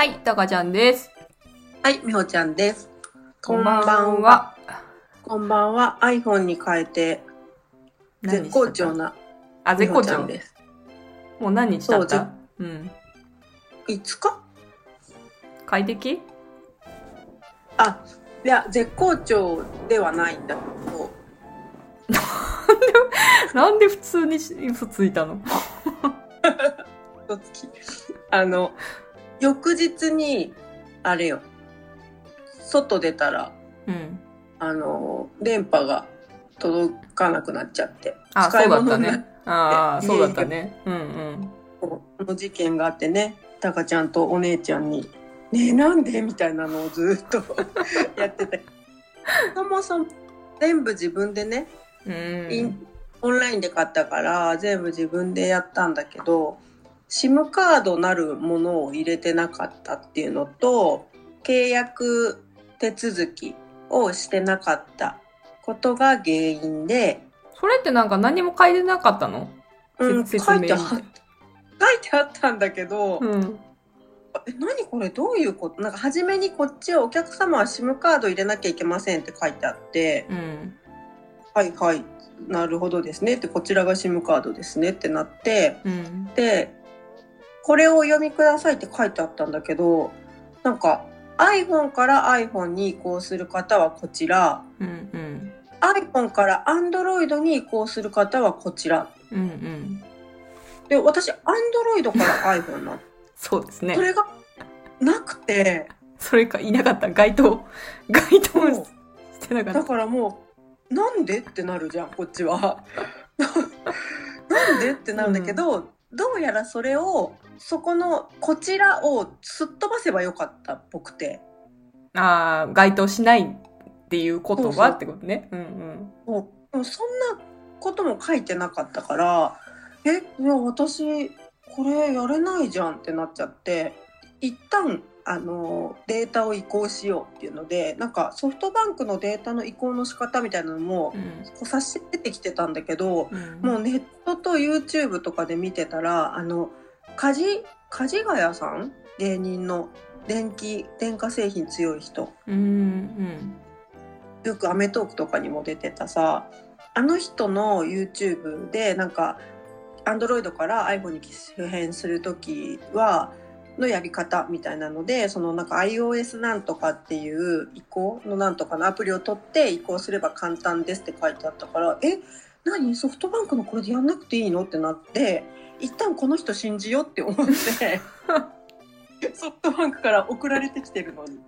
はい、たかちゃんです。はい、みほちゃんです。こんばん。は。こんばんは。iPhone に変えて絶好調な。なあ、み絶好調。です。もう何日経ったうん。いつか？快適？あ、いや、絶好調ではないんだけど、なんで 普通に嘘ついたの？嘘つき。あの、翌日に、あれよ、外出たら、うん。あの、電波が届かなくなっちゃって。あ、使い物になね。ああ、い えそうだったね。うんうん。この事件があってね、たかちゃんとお姉ちゃんに、ねえなんでみたいなのをずっと やってて。そもそも全部自分でね、うインん。オンラインで買ったから全部自分でやったんだけど SIM カードなるものを入れてなかったっていうのと契約手続きをしてなかったことが原因で、それってなんか何も書いてなかったの？うん、説書いてあ説明書いてあったんだけど、うん。え何これ？どういうこと？なんか初めにこっちはお客様は SIM カード入れなきゃいけませんって書いてあってうん。はいはいなるほどですねってこちらが SIM カードですねってなってうん。でこれをお読みくださいって書いてあったんだけどなんか iPhone から iPhone に移行する方はこちらうんうん。iPhone から Android に移行する方はこちらうんうん。で私 Android から iPhone なの そうですねそ。れがなくてそれかいなかった。該当。該当そうしてなかった。だからもうなんでってなるじゃんこっちは。なんでってなるんだけど、どうやらそれをそこのこちらをすっ飛ばせばよかったっぽくてああ、該当しないっていうことはってことね。うんうん。もうでもそんなことも書いてなかったからえいや私これやれないじゃんってなっちゃって一旦あのデータを移行しようっていうのでなんかソフトバンクのデータの移行の仕方みたいなのもうん。こう察して出てきてたんだけど、うん。もうネットと YouTube とかで見てたらあの梶梶ヶ谷さん芸人の電気電化製品強い人。うんうん。よく『アメトーーク』とかにも出てたさあの人の YouTube でなんか Android から iPhone に機種変する時はのやり方みたいなのでそのなんか iOS なんとかっていう移行のなんとかのアプリを取って移行すれば簡単ですって書いてあったからえ何？ソフトバンクのこれでやんなくていいの？ってなって一旦この人信じようって思って ソフトバンクから送られてきてるのに。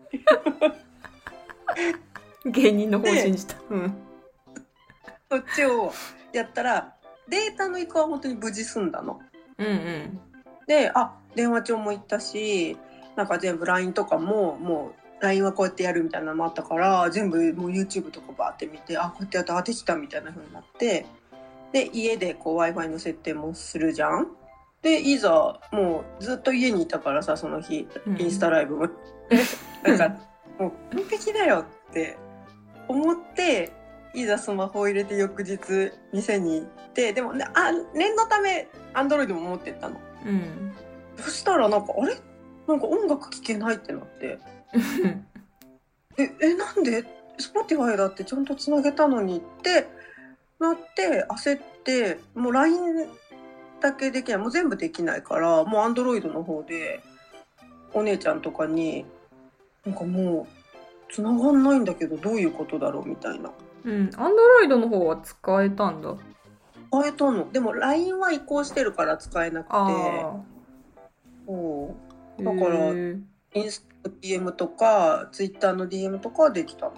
芸人の方信じた。うん。そっちをやったらデータの移行は本当に無事済んだの。うんうん。であ電話帳も行ったしなんか全部 LINE とかももう LINE はこうやってやるみたいなのもあったから全部もう YouTube とかバーって見てあこうやってやってあできたみたいな風になってで家でこう w i f i の設定もするじゃん。でいざもうずっと家にいたからさその日うんインスタライブも。なんかもう完璧だよって思っていざスマホを入れて翌日店に行ってでもねあ念のためアンドロイドも持ってったのうん。そしたらなんかあれ？なんか音楽聴けないってなって。ええなんで？Spotify だってちゃんとつなげたのにってなって焦ってもう LINE だけできない。もう全部できないからもう Android の方でお姉ちゃんとかになんかもう繋がんないんだけどどういうことだろうみたいな。うん。アンドロイドの方は使えたんだ。変えたの。でも LINE は移行してるから使えなくて。あそう。あ。だからインスタの DM とか Twitter の DM とかはできたの。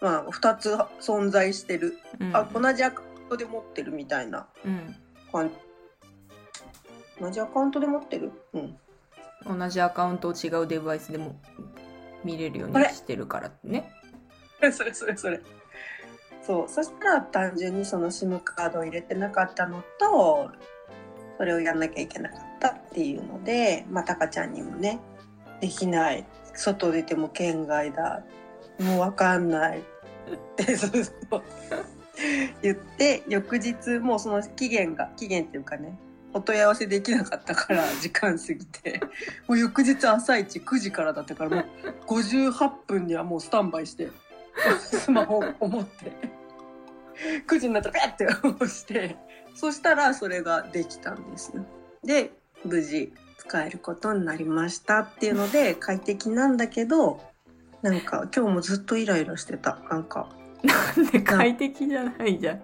まあ2つ存在してる、うん。あ同じアカウントで持ってるみたいな。うん。感じ同じアカウントで持ってる？うん。同じアカウントを違うデバイスでも見れるようにしてるからね。それそれそれ。そう。そしたら単純にその SIM カードを入れてなかったのとそれをやんなきゃいけなかったっていうのでまあタカちゃんにもねできない。外出ても県外だ。もうわかんない。ってそうそう言って翌日もうその期限が期限っていうかねお問い合わせできなかったから時間過ぎて。もう翌日朝一9時からだったからもう58分にはもうスタンバイしてスマホを持って9時になったらペッて押してそしたらそれができたんですよ。で無事使えることになりましたっていうので快適なんだけどなんか今日もずっとイライラしてたなんかなんで快適じゃないじゃん。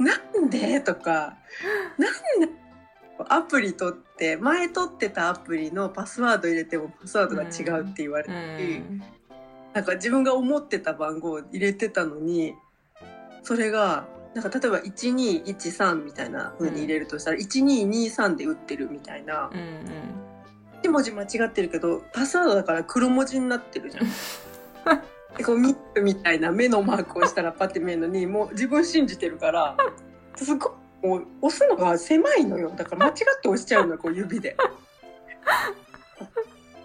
「なんで?」とか「なんで?」アプリ取って前取ってたアプリのパスワード入れてもパスワードが違うって言われうて、ん。なんか自分が思ってた番号を入れてたのにそれがなんか例えば1213みたいな風に入れるとしたら、1223で打ってるみたいなうんうん。1文字間違ってるけどパスワードだから黒文字になってるじゃん。でこうミップみたいな目のマークをしたらパッて見えるのにもう自分信じてるからすごいもう押すのが狭いのよだから間違って押しちゃうのよこう指で。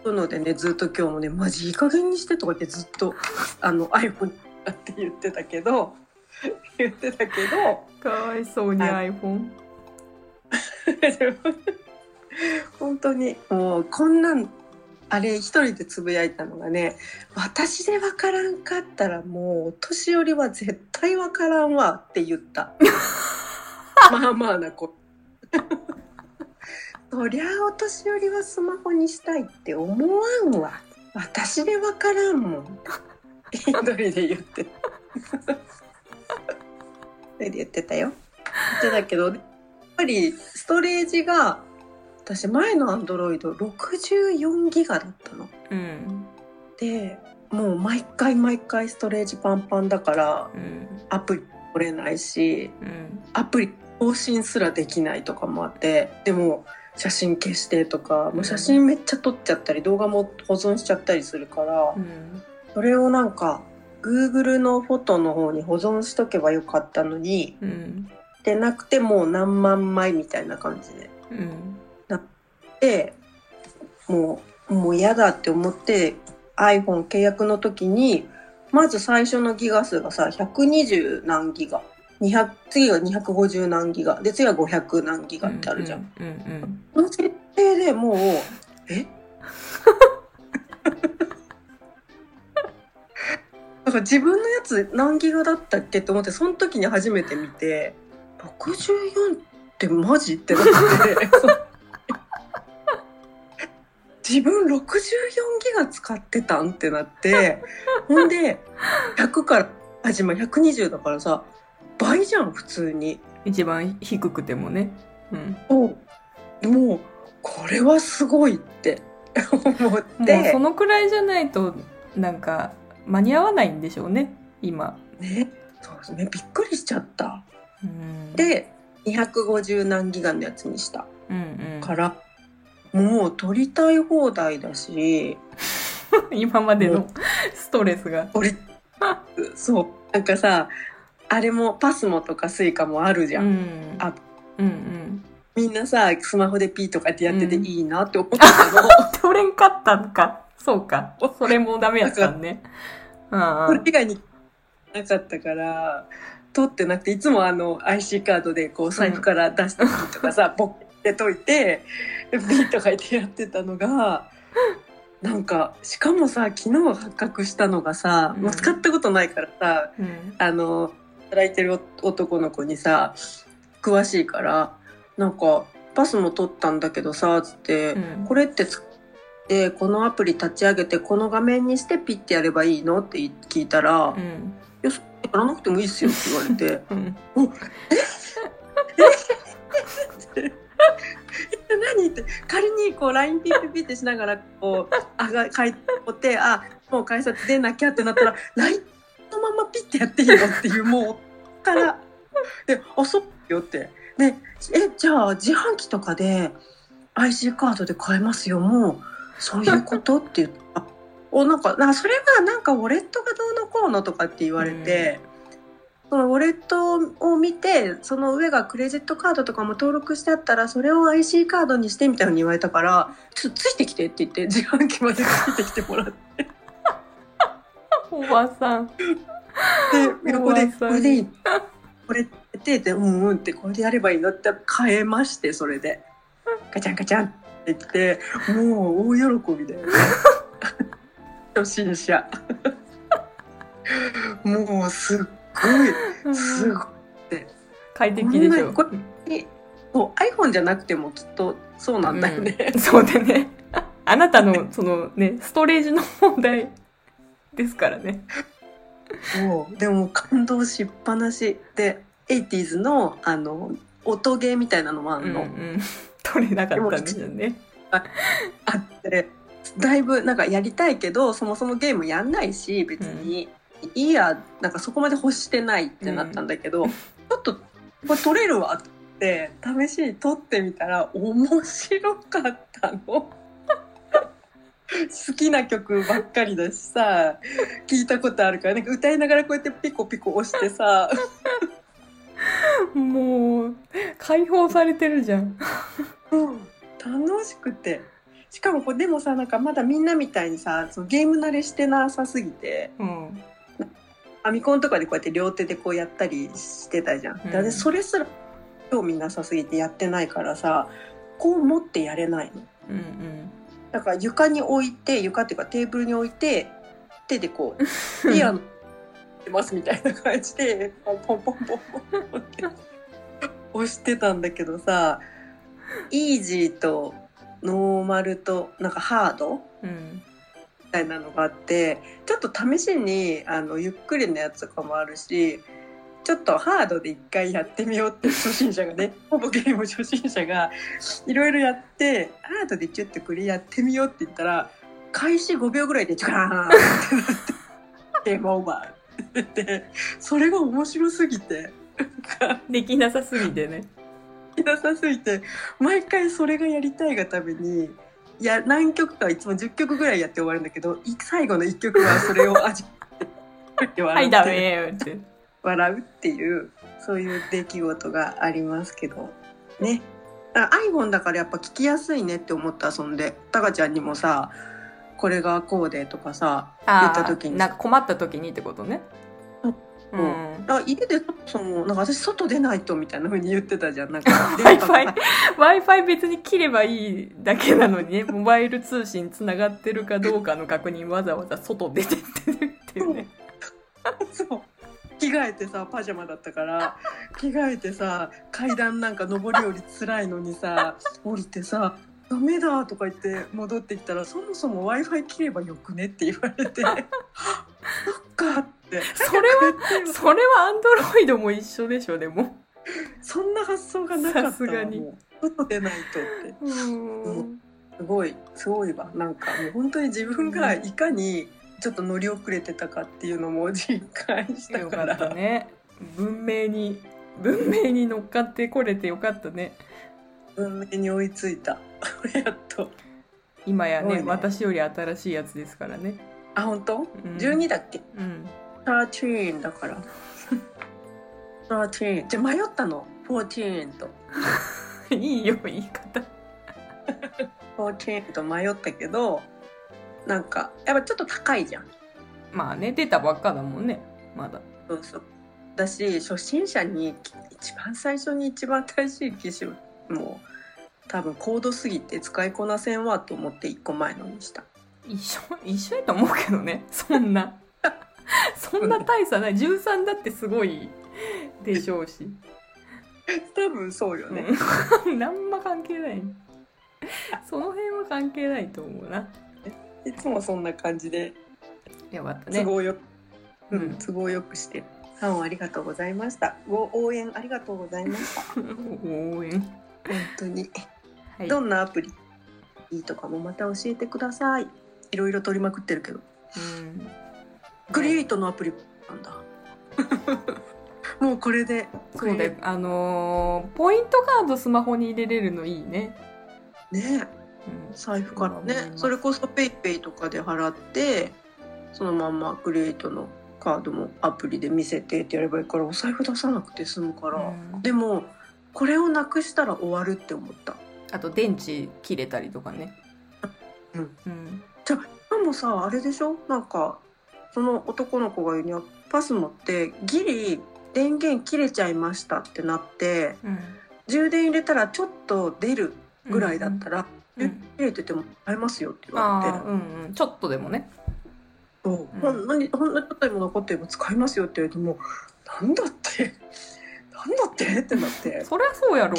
そういうのでねずっと今日もねマジいい加減にしてとかってずっとあの iPhone だって言ってたけど 言ってたけどかわいそうには iPhone。本当にもうこんなんあれ一人でつぶやいたのがね私で分からんかったらもうお年寄りは絶対分からんわって言った。まあまあな子。そりゃあお年寄りはスマホにしたいって思わんわ。私で分からんもん。一人で言ってそれで言ってたよ言ってたけどやっぱりストレージが私前のアンドロイド64ギガだったの。うん。でもう毎回毎回ストレージパンパンだからうん。アプリ取れないしうん。アプリ更新すらできないとかもあってでも写真消してとかもう写真めっちゃ撮っちゃったり動画も保存しちゃったりするからうん。それをなんか Google のフォトの方に保存しとけばよかったのにうん。でなくてもう何万枚みたいな感じでうん。でもうもう嫌だって思って iPhone 契約の時にまず最初のギガ数がさ120何ギガ200次が250何ギガで次は500何ギガってあるじゃん。うんうんこの設定でもうえ？から自分のやつ何ギガだったっけって思ってその時に初めて見て64ってマジってなって 自分64ギガ使ってたんってなってほんで100から始まる120だからさ倍じゃん普通に。一番低くてもね。うん。そうもうこれはすごいって思っもうてそのくらいじゃないとなんか間に合わないんでしょうね今。ね。そうですね。びっくりしちゃった。うん、で250何ギガのやつにした。うんうん、からもう撮りたい放題だし。今までのもストレスが。そう。なんかさあれもパスモとかスイカもあるじゃん、うん、あうんうん。みんなさスマホでピーとかってやっててうん。いいなって思ってたの、取れんかったんか。そうか。それもダメやったんね。うんこれ以外になかったから取ってなくていつもあの IC カードでこう財布から出してとかさ、ポッケといてピーとか言ってやってたのがなんかしかもさ昨日発覚したのがさ、うん。もう使ったことないからさうん。あの働いてる男の子にさ詳しいからなんか「パスも取ったんだけどさ」つって、うん。これってつでこのアプリ立ち上げてこの画面にしてピッてやればいいの？って聞いたら「うん。いやそやらなくてもいいっすよ」って言われて。うん「え？何?」って？仮にこう LINE ピッピッピッてしながらこうあが書いてあもう改札出なきゃってなったら LINE のままピッてやっていいのっていうもうから。で「あそうよ」って。で「えじゃあ自販機とかで IC カードで買えますよもうそういうこと?」って言ったおなんかなんかそれはなんかウォレットがどうのこうのとかって言われて。そのウォレットを見てその上がクレジットカードとかも登録してあったらそれを IC カードにしてみたいに言われたから「ちょっとついてきて」って言って 自販機までついてきてもらっておばさん。で横で「うわこれでいいこれてでうんうんってこれでやればいいのって変えましてそれでガチャンガチャンって言ってもう大喜びだよね。初心者。もうすっごいすごい快適でしょ。こんなにそう iPhone じゃなくてもきっとそうなんだよね、うん。そうでね。あなたのそのねストレージの問題ですからね。もう。でも感動しっぱなし。で 80s のあの音ゲーみたいなのもあうんんうの、ん取れなかったんですよね。あってだいぶなんかやりたいけどそもそもゲームやんないし別に、いいやなんかそこまで欲してないってなったんだけど、ちょっとこれ取れるわって試しに取ってみたら面白かったの。好きな曲ばっかりだしさ聞いたことあるからなんか歌いながらこうやってピコピコ押してさ。もう解放されてるじゃん楽しくて。しかもこれでもさなんかまだみんなみたいにさそのゲーム慣れしてなさすぎてうん。ファミコンとかでこうやって両手でこうやったりしてたじゃん。うん。だそれすら興味なさすぎてやってないからさこう持ってやれないの。うんうん。だから床に置いて床っていうかテーブルに置いて手でこう ピアノってますみたいな感じでポンポンポンポンポンって押してたんだけどさイージーとノーマルとなんかハードうんみたいなのがあってちょっと試しにあのゆっくりのやつとかもあるしちょっとハードで一回やってみようって初心者がね ほぼゲーム初心者がいろいろやってハードでちょっとこれやってみようって言ったら開始5秒ぐらいでジャーンってなってゲームオーバーって言ってそれが面白すぎて。できなさすぎてねなさすぎて毎回それがやりたいがためにいや何曲かいつも10曲ぐらいやって終わるんだけどい最後の1曲はそれを味わって は笑って。笑うっていうそういう出来事がありますけど。ね。だから iPhone だからやっぱ聞きやすいねって思って遊んで。タカちゃんにもさこれがこうでとかさ言あった時にあなんか困った時にってことねうん。うん。あ家でそのなんか私外出ないとみたいな風に言ってたじゃんなんか。Wi-Fi Wi-Fi 別に切ればいいだけなのにね。モバイル通信つながってるかどうかの確認わざわざ外出てってるっていうね。そう。着替えてさパジャマだったから着替えてさ階段なんか上り下り辛いのにさ 降りてさ「ダメだ」とか言って戻ってきたら「そもそも w i f i 切ればよくね」って言われて「そっか」って。それはそれはアンドロイドも一緒でしょでも。そんな発想がなかったわさすがに。外出ないとって。うん。すごいすごいわ。なんかもう本当に自分がいかにちょっと乗り遅れてたかっていうのも実感したから。ったね。文明に文明に乗っかってこれてよかったね。運命に追いついた。やっと。今やねね。私より新しいやつですからね。あ本当、ん。12だっけ？うん13だから。13じゃあ迷ったの。14と。いいよ言い方。14と迷ったけどなんかやっぱちょっと高いじゃん。まあね出たばっかだもんね。まだ。そうそう。だし初心者に一番最初に一番新しい機種も多分高度すぎて使いこなせんわと思って1個前のにした。一緒一緒やと思うけどね。そんな そんな大差ない。13だってすごいでしょうし、多分そうよね、うん、何も関係ない。その辺は関係ないと思うな。いつもそんな感じで。よかったね。都合よく、ううん。ん、都合よくして。ファンありがとうございました。ご応援ありがとうございました。応援。本当に。はい。どんなアプリ？いいとかもまた教えてください。いろいろ取りまくってるけど。うんクリエイトのアプリなんだ。もうこれで。そうだよあのーポイントカードスマホに入れれるのいいね、ね。うん。財布からね。それこそペイペイとかで払ってそのまんまクリエイトのカードもアプリで見せてってやればいいからお財布出さなくて済むから、うん。でもこれをなくしたら終わるって思った。あと電池切れたりとかね。うん。うん。じゃあでもさあれでしょ？なんかその男の子が言うにはパスモってギリ電源切れちゃいましたってなってうん。充電入れたらちょっと出るぐらいだったら、うんえ切れてても買えますよって言われて。うんうん。ちょっとでもね。そう。うん。ほんなにほんのちょっとでも残ってれば使いますよって言われてもなんだって？なんだって？ってなって。そりゃそうやろ。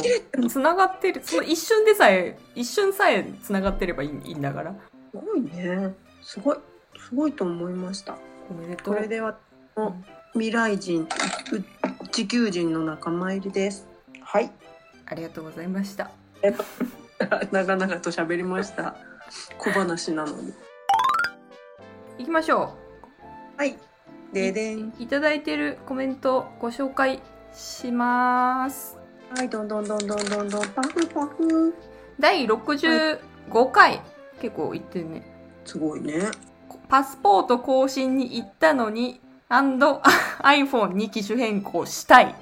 つながってる。その一瞬でさえ一瞬さえつながってればいいんだから。ごいね。すごいすごいと思いました。おめでとう。これではうん。未来人う地球人の仲間入りです。はい。ありがとうございました。長々と喋りました。小話なのに。行きましょはい。ででん。ういただいてるコメントご紹介します。はいどんどんどんどんどんどん。パフパフ。第65回。結構言ってるね。すごいねパスポート更新に行ったのに iPhone に機種変更したい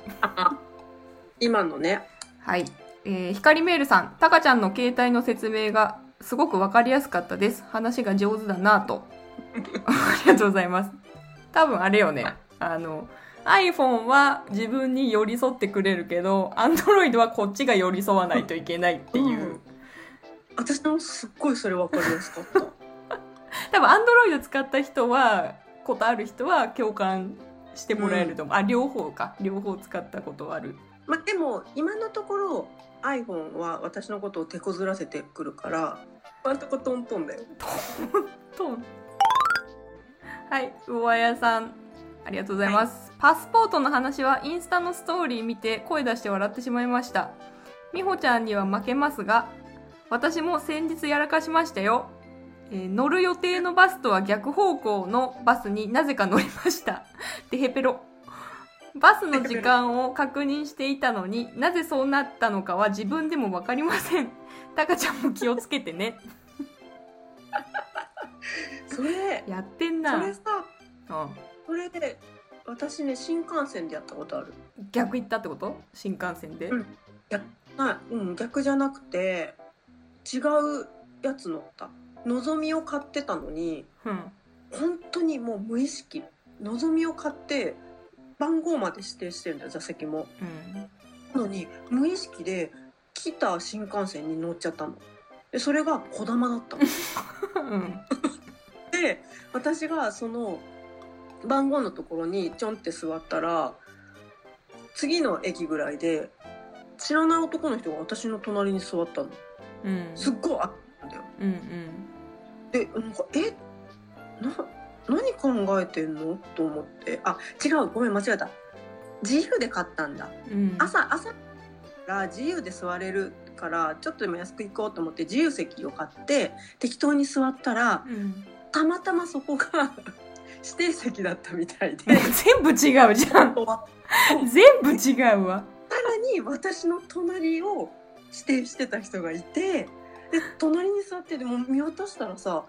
今のねはい。えー、光メールさん、タカちゃんの携帯の説明がすごくわかりやすかったです。話が上手だなぁと。ありがとうございます。多分あれよね。あの、iPhone は自分に寄り添ってくれるけど、Android はこっちが寄り添わないといけないっていう。うん私もすっごいそれ分かりやすかった 多分 Android 使った人は、ことある人は共感してもらえると思う。あ、両方か。両方使ったことある。まあでも今のところ iPhone は私のことを手こずらせてくるから今んとこトントンだよトン。はい、魚屋さん。ありがとうございます、パスポートの話はインスタのストーリー見て声出して笑ってしまいました。みほちゃんには負けますが、私も先日やらかしましたよ。えー乗る予定のバスとは逆方向のバスになぜか乗りました。でへペロ。バスの時間を確認していたのになぜそうなったのかは自分でもわかりません。たかちゃんも気をつけてね。それやってんな。それさうんそれで私ね新幹線でやったことある逆行ったってこと？新幹線で、うんはい、うん、逆じゃなくて違うやつ乗ったのぞみを買ってたのにうん。本当にもう無意識のぞみを買って番号まで指定してるんだよ座席も。うん。なのに無意識で来た新幹線に乗っちゃったの。でそれがこだまだったの。うん。で私がその番号のところにちょんって座ったら次の駅ぐらいで知らない男の人が私の隣に座ったの。うん。すっごいんだよ。うんうん。でなんかえ？な何考えてんの？と思って。あ違う。ごめん間違えた。自由で買ったんだ。うん。朝朝が自由で座れるからちょっとでも安く行こうと思って自由席を買って適当に座ったらうん。たまたまそこが 指定席だったみたいで。全部違うじゃん。さ全部違うわ。らに私の隣を指定してた人がいてで隣に座ってでも見渡したらさ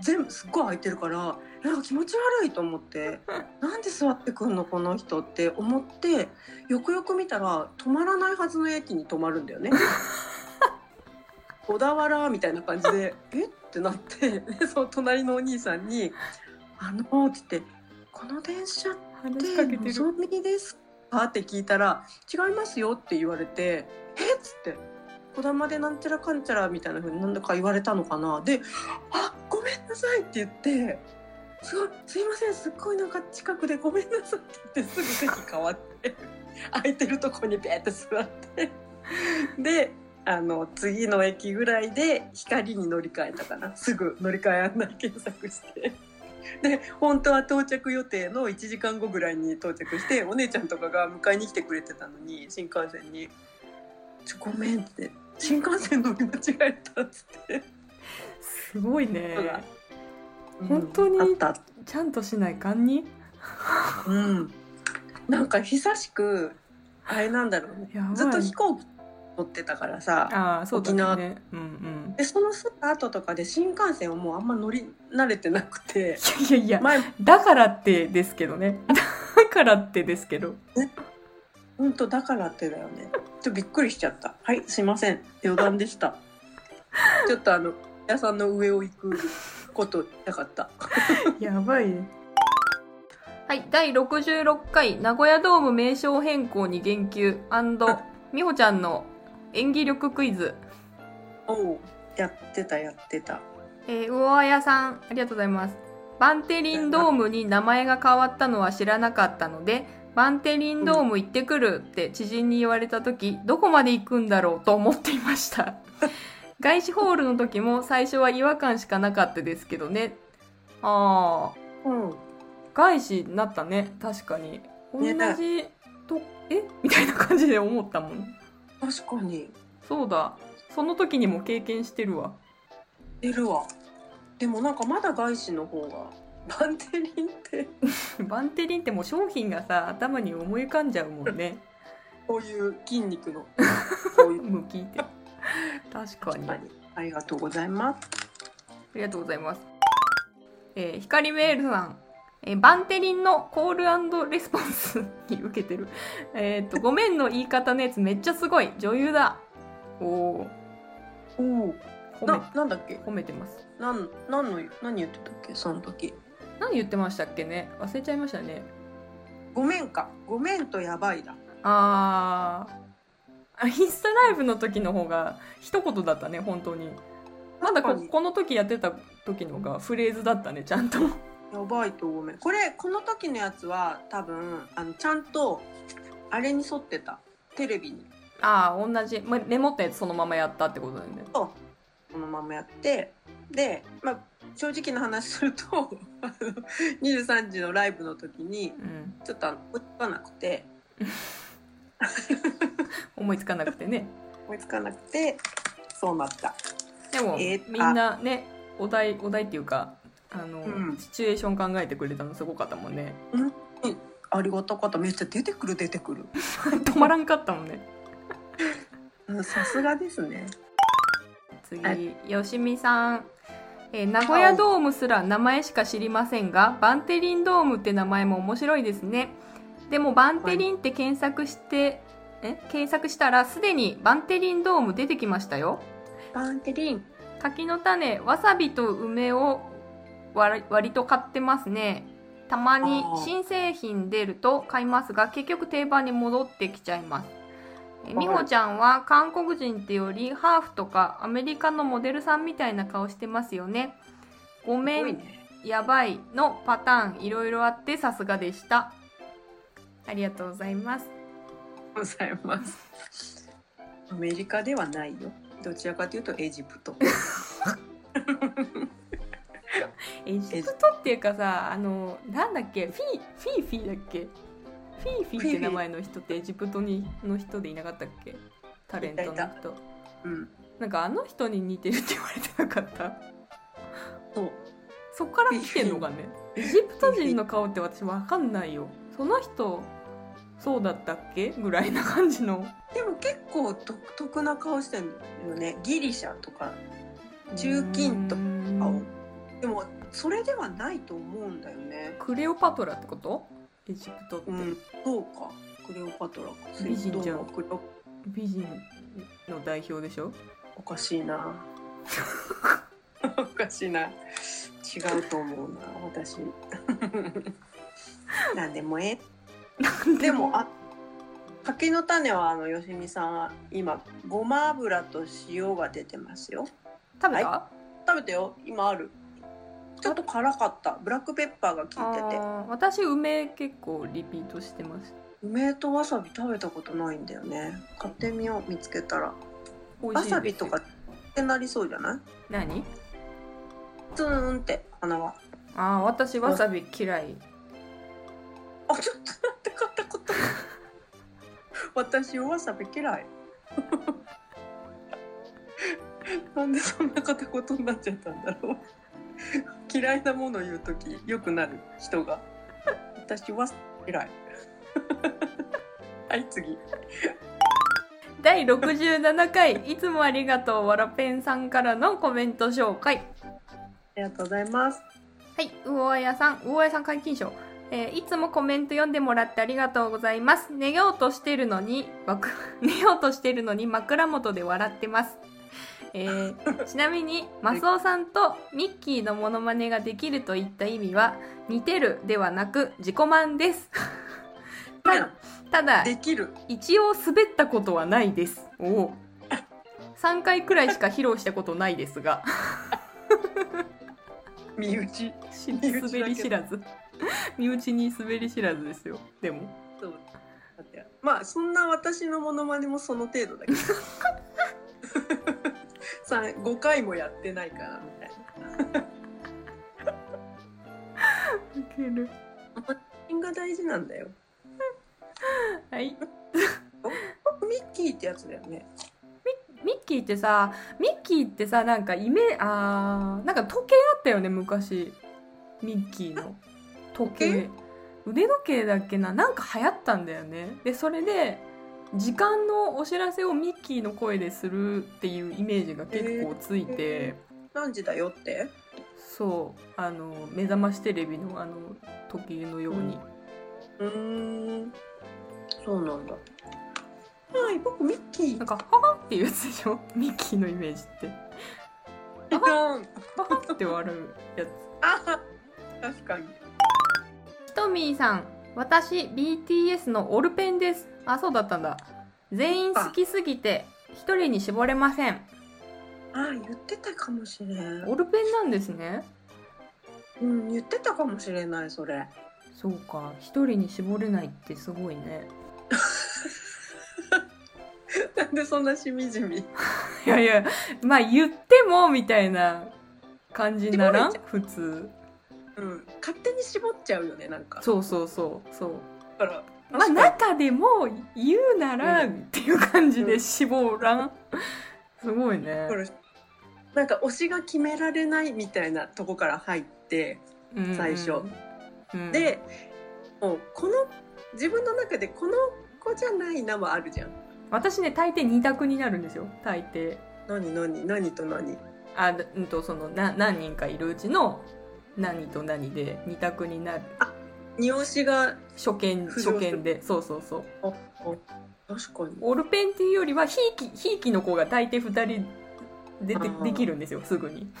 全部すっごい空いてるからなんか気持ち悪いと思って なんで座ってくんのこの人って思ってよくよく見たら止まらないはずの駅に止まるんだよね。小田原みたいな感じで「えっ?」てなってでその隣のお兄さんに「あの」って言って「この電車ってのぞみですか?」って聞いたら「違いますよ」って言われて「えっ?」つって「こだまでなんちゃらかんちゃら」みたいな風に何だか言われたのかな。で「あごめんなさい」って言って「すごいすいませんすっごいなんか近くでごめんなさい」って言ってすぐ席変わって 空いてるとこにペーって座って。であの次の駅ぐらいで光に乗り換えたかな。すぐ乗り換え案内検索して。で本当は到着予定の1時間後ぐらいに到着してお姉ちゃんとかが迎えに来てくれてたのに新幹線に「ちょごめん」って「新幹線乗り間違えた」っつって、すごいね。うん。本当にちゃんとしないかんに？うん。なんか久しくあれなんだろうね。ずっと飛行機乗ってたからさああそうだ沖縄。ねうんうん。でそのすぐ後とかで新幹線をもうあんま乗り慣れてなくて。いやいや前。だからってですけどね。だからってですけど本当だからってだよね。ちょっとびっくりしちゃった。はいすいません。余談でした。ちょっとあの屋さんの上を行くこと言いたかった。やばいね。はい、第66回名古屋ドーム名称変更に言及。美穂ちゃんの演技力クイズ。おうやってたやってた。えー、魚あやさん、ありがとうございます。バンテリンドームに名前が変わったのは知らなかったので、バンテリンドーム行ってくるって知人に言われた時、どこまで行くんだろうと思っていました。外資ホールの時も最初は違和感しかなかったですけどね。ああ、うん外資になったね、確かに。同ねじと、え？みたいな感じで思ったもん。確かにそうだ。その時にも経験してるわ。出るわでもなんかまだ外資の方がバンテリンって バンテリンってもう商品がさ、頭に思い浮かんじゃうもんね。こういう筋肉のこういう向きって。確かに。あありがとうございますりがとうございます。えー、光メールさん。えーバンテリンのコールレスポンス に受けてる。えっと、ごめんの言い方のやつめっちゃすごい。女優だ。おおおおな、なんだっけ？褒めてます。なんなんの何言ってたっけ？その時何言ってましたっけね？忘れちゃいましたね。ごめんかごめんとやばいだあーあ。インスタライブの時の方が一言だったね、本当に。まだここの時やってた時のがフレーズだったね、ちゃんと。やばいとごめんこれこの時のやつは多分あのちゃんとあれに沿ってたテレビにああ、同じ。まメモったやつそのままやったってことだよね。このままやってで、まあ、正直な話すると あの23時のライブの時にうん。ちょっとあの追いつかなくて 思いつかなくてね。追いつかなくてそうなったでも、えーみんなね、お題、お題っていうか、あの、うんシチュエーション考えてくれたのすごかったもんね。ありがたかっためっちゃ出てくる出てくる 止まらんかったもんね。うんさすがですね次、はよしみさん。えー名古屋ドームすら名前しか知りませんが、バンテリンドームって名前も面白いですね。でもバンテリンって検索して、え？検索したらすでにバンテリンドーム出てきましたよ。バンテリン柿の種、わさびと梅を割割と買ってますね。たまに新製品出ると買いますが、結局定番に戻ってきちゃいます。えみほちゃんは韓国人ってよりハーフとかアメリカのモデルさんみたいな顔してますよね。ごめん、ねやばいのパターンいろいろあってさすがでした。ありがとうございます。ございます。アメリカではないよ。どちらかというとエジプト。エジプトっていうかさあのなんだっけ？フィフィーフィーだっけ？フィーフィーって名前の人ってエジプトにの人でいなかったっけ？タレントの人。うん。なんかあの人に似てるって言われてなかった？そう。そっから来てんのかね？エジプト人の顔って私わかんないよ。その人そうだったっけ？ぐらいな感じの。でも結構独特な顔してるよね。ギリシャとか中近とうーん。顔。でもそれではないと思うんだよね。クレオパトラってこと？エジプトって、うん。そうか？クレオパトラか。美人じゃん美人の代表でしょ？おかしいな。おかしいな。違うと思うな私。なんでもええ。でもあ柿の種はあのよしみさんは今ごま油と塩が出てますよ食べた、は食べてよ今あるちょっと辛かった。ブラックペッパーが効いてて。私梅結構リピートしてます。梅とわさび食べたことないんだよね。買ってみよう見つけたら。わさびとかってなりそうじゃない？何？ツーンって鼻は。ああ私わさび嫌い。あちょっと待って買ったこと 私わさび嫌い。なんでそんな片言になっちゃったんだろう 嫌いなもの言う時よくなる人が私は嫌い はい次第67回いつもありがとうわらぺんさんからのコメント紹介ありがとうございますはい、魚あやさん、魚あやさん解禁賞。えーいつもコメント読んでもらってありがとうございます。寝ようとしてるのに、寝ようとしてるのに枕元で笑ってます。えーちなみにマスオさんとミッキーのモノマネができるといった意味は似てるではなく自己満です。たただできる。一応滑ったことはないです。おお。3回くらいしか披露したことないですが。身内。し滑り知らず。身内に滑り知らずですよ。でも。そう。まあそんな私のモノマネもその程度だけど さ5回もやってないからみたいな。ウケる。品が大事なんだよ。はい。ミッキーってやつだよね。ミッキーってさミッキーってさなんかイメあーなんか時計あったよね昔。ミッキーの。時計。腕時計だっけな？なんか流行ったんだよね。でそれで時間のお知らせをミッキーの声でするっていうイメージが結構ついて、何時だよって？そうあの目覚ましテレビのあの時計のように、うーん。そうなんだ。はい。僕ミッキー。なんか「はは」っていうやつでしょ？ミッキーのイメージって。ドーン「はは」って笑うやつ。あ確かに。ひとみーさん、私 BTS のオルペンです。あ、そうだったんだ。全員好きすぎて一人に絞れません。あ言ってたかもしれんオルペンなんですね。うん言ってたかもしれないそれそうか、一人に絞れないってすごいね。なんでそんなしみじみ？いやいや、まあ言ってもみたいな感じならん普通。うん勝手に絞っちゃうよねなんかそうそうそう、そう。だからまあ中でも言うならうんっていう感じで絞らん？すごいねこ。れなんか推しが決められないみたいなとこから入って、うんうん最初。うん、でもうこの自分の中でこの子じゃないなもあるじゃん私ね、大抵二択になるんですよ。大抵。何何何と何？あうんとそのな何人かいるうちの何と何で二択になる二押しが初見初見で。そうそうそう。ああ確かに。オルペンっていうよりはひいきひいきの子が大抵2人でであー。できるんですよすぐに。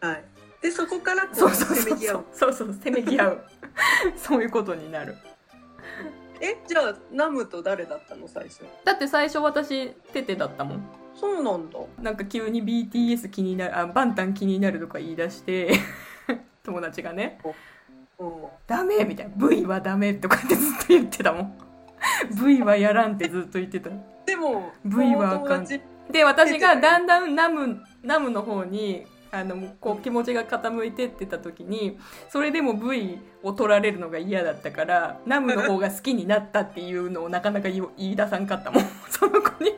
はい。でそこからこそうそうそうそう。う。そうそうせめぎ合う。そういうことになる。えじゃあナムと誰だったの最初？だって最初私テテだったもん。そうなんだ。なんか急に BTS 気になるあバンタン気になるとか言い出して 友達がね。うんダメみたいな V はダメとかってずっと言ってたもん。V はやらんってずっと言ってた。でも V はあかん。で私がだんだんナムナムの方にあのこう気持ちが傾いてってた時にそれでも V を取られるのが嫌だったからナムの方が好きになったっていうのをなかなか言い出さんかったもん。その子に。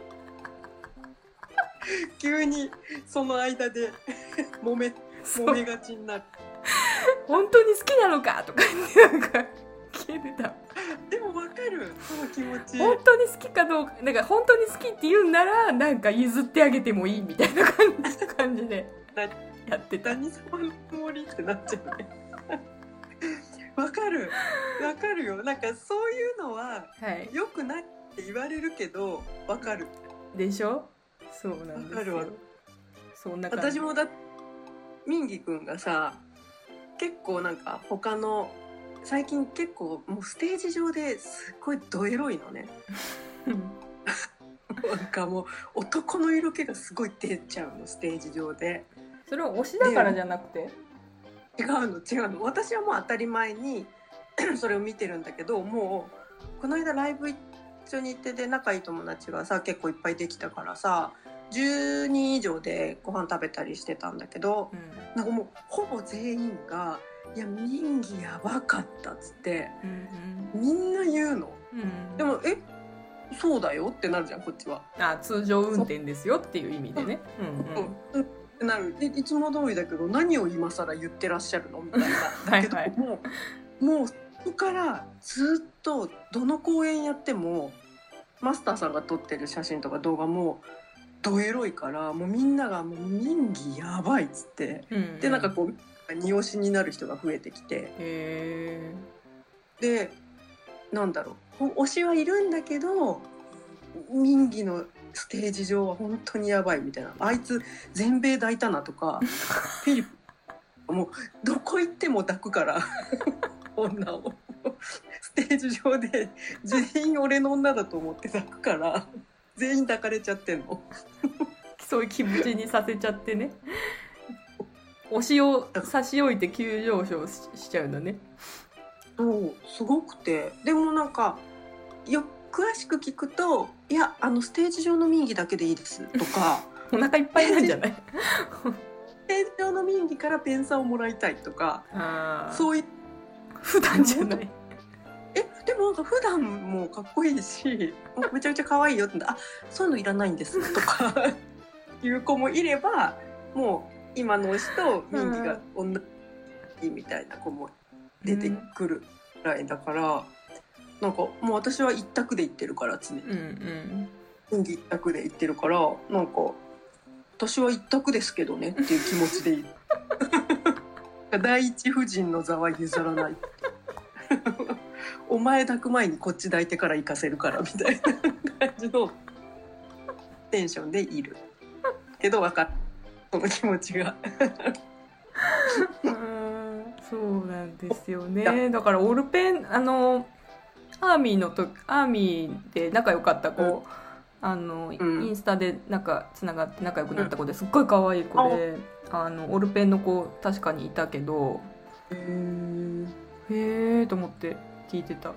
急にその間で揉め揉めがちになる本当に好きなのかとか言ってなんか消えてた。でもわかるその気持ち。本当に好きかどうかなんか本当に好きって言うんならなんか譲ってあげてもいいみたいな感じ感じで。やってた。何様のつもりってなっちゃうね。わかる。わかるよ。なんかそういうのははい。良くないって言われるけどわかる。でしょ？そうなんですよ。わかるわ。そんな私もだミンギくんがさ結構なんか他の最近結構もうステージ上ですっごいドエロいのね。うんなんかもう男の色気がすごい出ちゃうのステージ上で。それは推しだからじゃなくて？違うの違うの。私はもう当たり前に それを見てるんだけどもうこの間ライブ一緒に行ってで仲いい友達がさ結構いっぱいできたからさ10人以上でご飯食べたりしてたんだけどなんかもうほぼ全員が「いやミンギやばかった」っつってうんみんな言うの。うんうん。でも「えそうだよ」ってなるじゃんこっちは。あ通常運転ですよっていう意味でね。うんうん。う。んってなるでいつも通りだけど何を今更言ってらっしゃるの？みたいな。だけどはい。はいもうもうそこからずっとどの公演やってもマスターさんが撮ってる写真とか動画もドエロいからもうみんながもう「民義やばい」っつって。うん。でなんかこう二押しになる人が増えてきて。でなんだろう。推しはいるんだけど民義のステージ上は本当にやばいみたいな。あいつ全米抱いたなとか フィリプもうどこ行っても抱くから 女を。ステージ上で全員俺の女だと思って抱くから全員抱かれちゃってんの。そういう気持ちにさせちゃってね。推しを差し置いて急上昇ししちゃうんだね。そうすごくて。でもなんかよ詳しく聞くと「いやあのステージ上の民義だけでいいです」とか。お腹いっぱいなんじゃない「ステージ上の民義からペンサをもらいたい」とか。あそういう。普段じゃないもなんか普段もかっこいいし めちゃめちゃ可愛いよってあそういうのいらないんです」とか いう子もいればもう今の推しと民義が同じみたいな子も出てくるぐらいだから、なんかもう私は一択で言ってるから常に。うんうん。一択で言ってるからなんか私は一択ですけどねっていう気持ちでいる。第一夫人の座は譲らないお前抱く前にこっち抱いてから行かせるからみたいな感じのテンションでいる。けど分かるその気持ちが。うんそうなんですよね。だからオールペンあのアーミーのとアーミーで仲良かった子、うん。あの、うん。インスタで仲つながって仲良くなった子ですっごい可愛い子で、あ。のオールペンの子確かにいたけど。うんへえと思って聞いてた。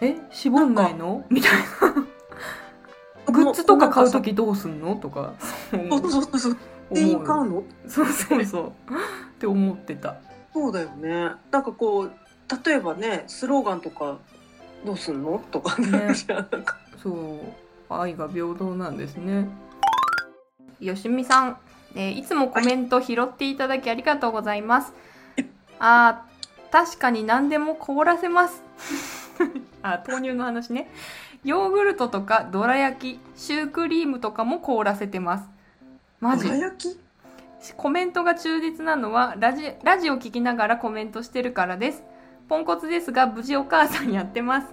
え？絞んないの？みたいな。グッズとか買う時どうすんの？とか。そうそうそうそう。店員買うの？そうそうそう。って思ってた。そうだよね。なんかこう例えばねスローガンとかどうすんの？とかなるじゃんなんか。そう。愛が平等なんですね。よしみさん、えーいつもコメント拾っていただきありがとうございます、あー確かに何でも凍らせます あ豆乳の話ねヨーグルトとかどら焼きシュークリームとかも凍らせてますマジ？どら焼き？コメントが忠実なのはラジラジオ聞きながらコメントしてるからです。ポンコツですが無事お母さんやってます。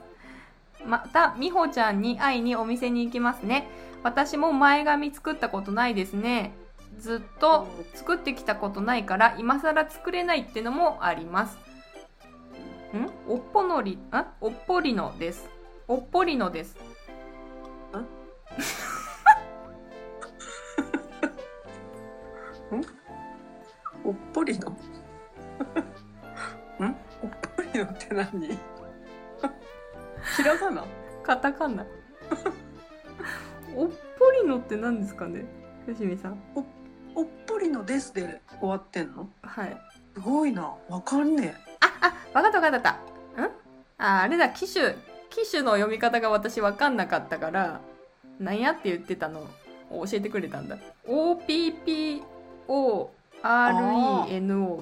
また、みほちゃんに会いにお店に行きますね。私も前髪作ったことないですね。ずっと作ってきたことないから今更作れないってのもあります。ん？おっぽのり、あ？おっぽりのです。おっぽりのです。おっぽりの？ん？おっぽりのって何？ひらがな？カタカナ。おっぽりのって何ですかね？よしみさん。おっぽりのですで終わってんの？はい。すごいな。わかんねあ、わかったわかった。ん？あ、あれだ、機種。機種の読み方が私わかんなかったから、なんやって言ってたのを教えてくれたんだ。OPPORENO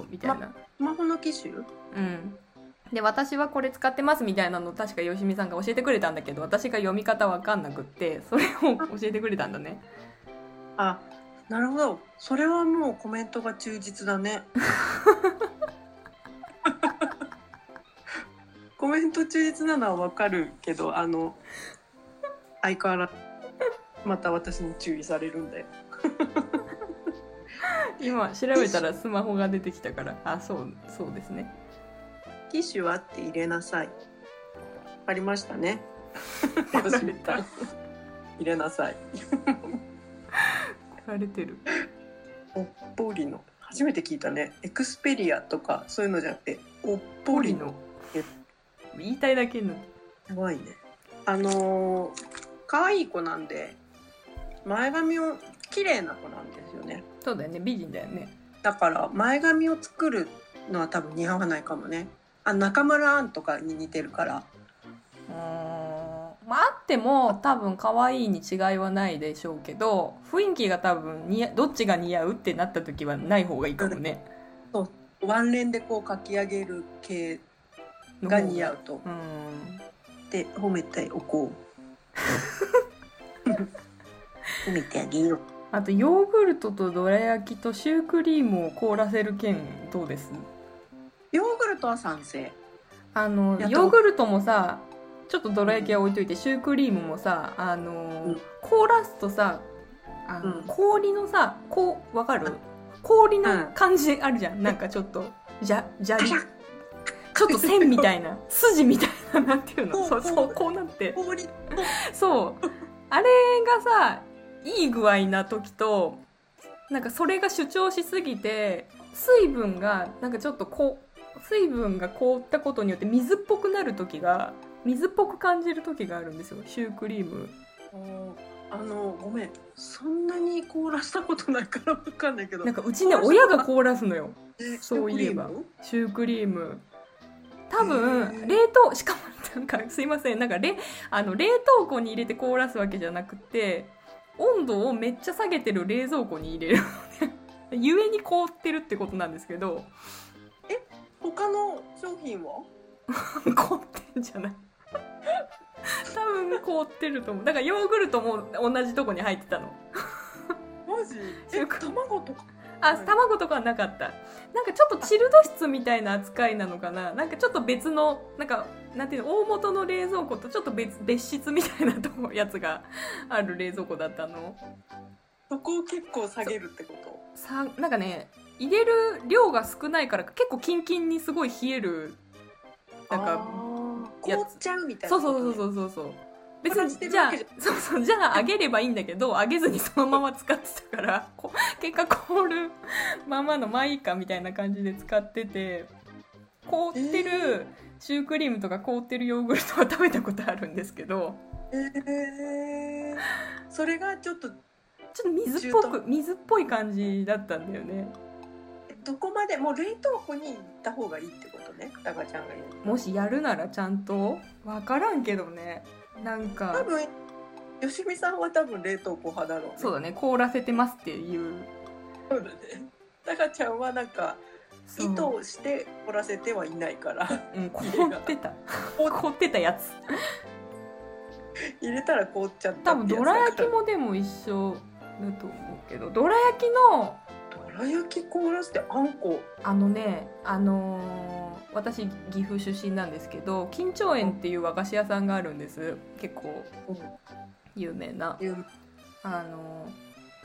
みたいな。スマホの機種？うん。で、私はこれ使ってますみたいなのを確かよしみさんが教えてくれたんだけど、私が読み方わかんなくって、それを教えてくれたんだね。あなるほどそれはもうコメントが忠実だね コメント忠実なのはわかるけどあの相変わらずまた私に注意されるんだよ 今調べたらスマホが出てきたから、あ、そう、そうですね。機種はって入れなさい。ありましたね。入れなさい。言われてる。おっぽりの。初めて聞いたね。エクスペリアとかそういうのじゃなくておっぽりの言いたいだけの。やばいね。あのー可愛い子なんで前髪を綺麗な子なんですよね。そうだよね、美人だよね。だから前髪を作るのは多分似合わないかもね。あ中村アンとかに似てるから。うーん。まああっても多分可愛いに違いはないでしょうけど雰囲気が多分似合どっちが似合うってなった時はない方がいいかもね。ワンレンでこう描き上げる系が似合うと。うん。って褒めておこう。褒めてあげよう。あとヨーグルトとどら焼きとシュークリームを凍らせる件どうです？ヨーグルトは賛成。あのヨーグルトもさちょっとどら焼きは置いといてシュークリームもさあのーうん。凍らすとさあの、うん。氷のさこうわかる？氷の感じあるじゃん、なんかちょっとじゃじゃりあちょっと線みたいな筋みたいななんていうの？そうそうこうなって。氷。そう。あれがさいい具合な時となんかそれが主張しすぎて水分がなんかちょっとこう水分が凍ったことによって水っぽくなる時が水っぽく感じる時があるんですよ。シュークリーム。あのごめん。そんなに凍らしたことないからわかんないけど。なんかうちね親が凍らすのよ。えそういえば。シュークリーム多へ分ー。冷凍しかもなんかすいません。なんかれあの冷凍庫に入れて凍らすわけじゃなくて温度をめっちゃ下げてる冷蔵庫に入れる。ゆえに凍ってるってことなんですけど。他の商品は？凍ってんじゃない。多分凍ってると思う。だからヨーグルトも同じとこに入ってたの。マジ？え卵とか？あはい。卵とかはなかった。なんかちょっとチルド室みたいな扱いなのかな。なんかちょっと別のなんかなんていうの大元の冷蔵庫とちょっと別別室みたいなとこやつがある冷蔵庫だったの。そこを結構下げるってこと？さなんかね入れる量が少ないから結構キンキンにすごい冷えるなんか凍っちゃうみたいなそうそうそううそうそうそう別にじゃ。あそうそうじゃあ揚げればいいんだけど揚げずにそのまま使ってたからこ結果凍るままのまあいいかみたいな感じで使ってて凍ってるシュークリームとか凍ってるヨーグルトは食べたことあるんですけどえー、それがちょっとちょっと水っぽ中く水っぽい感じだったんだよね。どこまでもう冷凍庫に行った方がいいってことね？タカちゃんが言うもしやるならちゃんと分からんけどねなん多か分よしみさんは多分冷凍庫派だろうね。そうだね。凍らせてますっていう。そうだね。タカちゃんはなんか意図して凍らせてはいないから。うん、凍ってた。凍ってたやつ。入れたら凍っちゃった多分どら焼きもでも一緒だと思うけど。どら焼きのどら焼き凍らせてあんこ。あのねあのー私岐阜出身なんですけど金蝶園っていう和菓子屋さんがあるんです。結構有名な。いうあの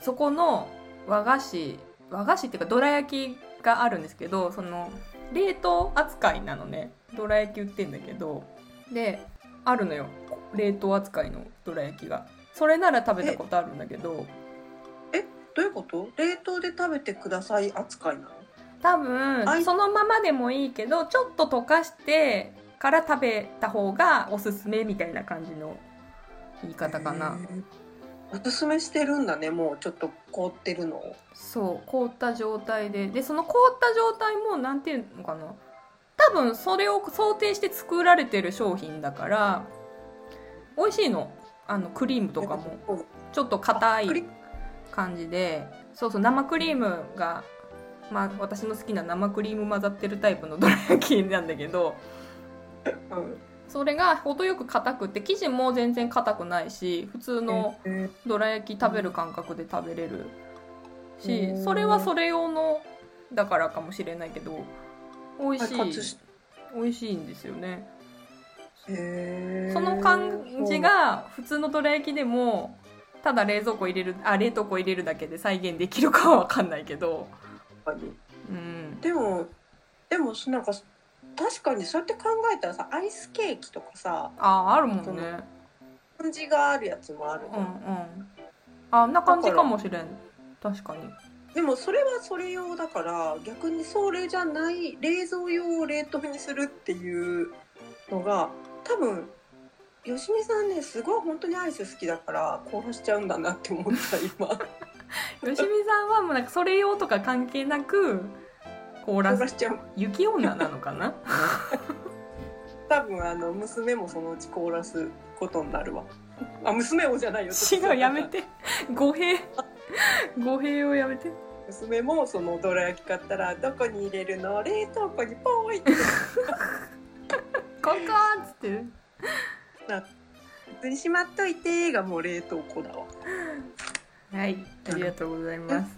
そこの和菓子和菓子っていうかどら焼きがあるんですけどその冷凍扱いなのね。どら焼き売ってんだけど。であるのよ。冷凍扱いのどら焼きが。それなら食べたことあるんだけど。えどういうこと？冷凍で食べてください扱いなの？多分そのままでもいいけどちょっと溶かしてから食べた方がおすすめみたいな感じの言い方かな。おすすめしてるんだねもうちょっと凍ってるのを。そう凍った状態で。でその凍った状態もなんていうのかな。多分それを想定して作られてる商品だから美味しいの。あのクリームとかも。うんちょっと硬い感じで。そうそう生クリームがまあ私の好きな生クリーム混ざってるタイプのどら焼きなんだけどうん。それが程よく硬くて生地も全然硬くないし普通のえどら焼き食べる感覚で食べれるしうん。それはそれ用のだからかもしれないけど美味しい。開発し美味しいんですよね。その感じが普通のどら焼きでもただ冷蔵庫入れるあ冷凍庫入れるだけで再現できるかは分かんないけどかに。うん。でもでもなんか確かにそうやって考えたらさアイスケーキとかさあああるもんね。スポンジがあるやつもあるじゃん。うんうん。あんな感じかもしれん。確かに。でもそれはそれ用だから逆にそれじゃない冷蔵用を冷凍にするっていうのが多分よしみさんねすごい本当にアイス好きだから凍らしちゃうんだなって思った今 よしみさんはもうなんかそれ用とか関係なく凍らす凍らしちゃう。雪女なのかな？多分あの娘もそのうち凍らすことになるわ。あ娘をじゃないよ。違うやめて。語弊。語弊をやめて。娘もそのどら焼き買ったらどこに入れるの？冷凍庫にポーイってコンコンっつって。普通にしまっといてがもう冷凍庫だわはいありがとうございます。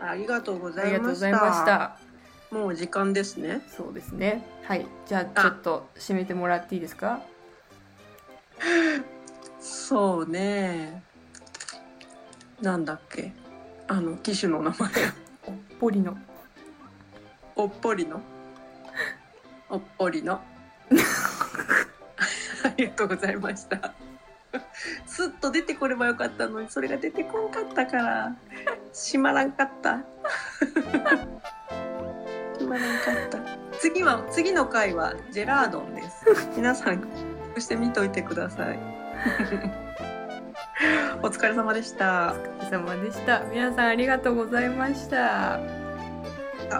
ありがとうごあざいました。もう時間ですね。そうですね。はいじゃあちょっと締めてもらっていいですか？そうね。なんだっけ？あの機種の名前。ポリの。おっぽりの？おっぽりの？ありがとうございました スッと出てこればよかったのにそれが出てこんかったから閉まらんかった。閉まらんかった。次は次の回はジェラードンです。皆さんそして見といてください。お疲れ様でした。お疲れ様でした。皆さんありがとうございました。あ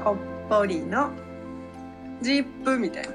おっぽりのジップみたいな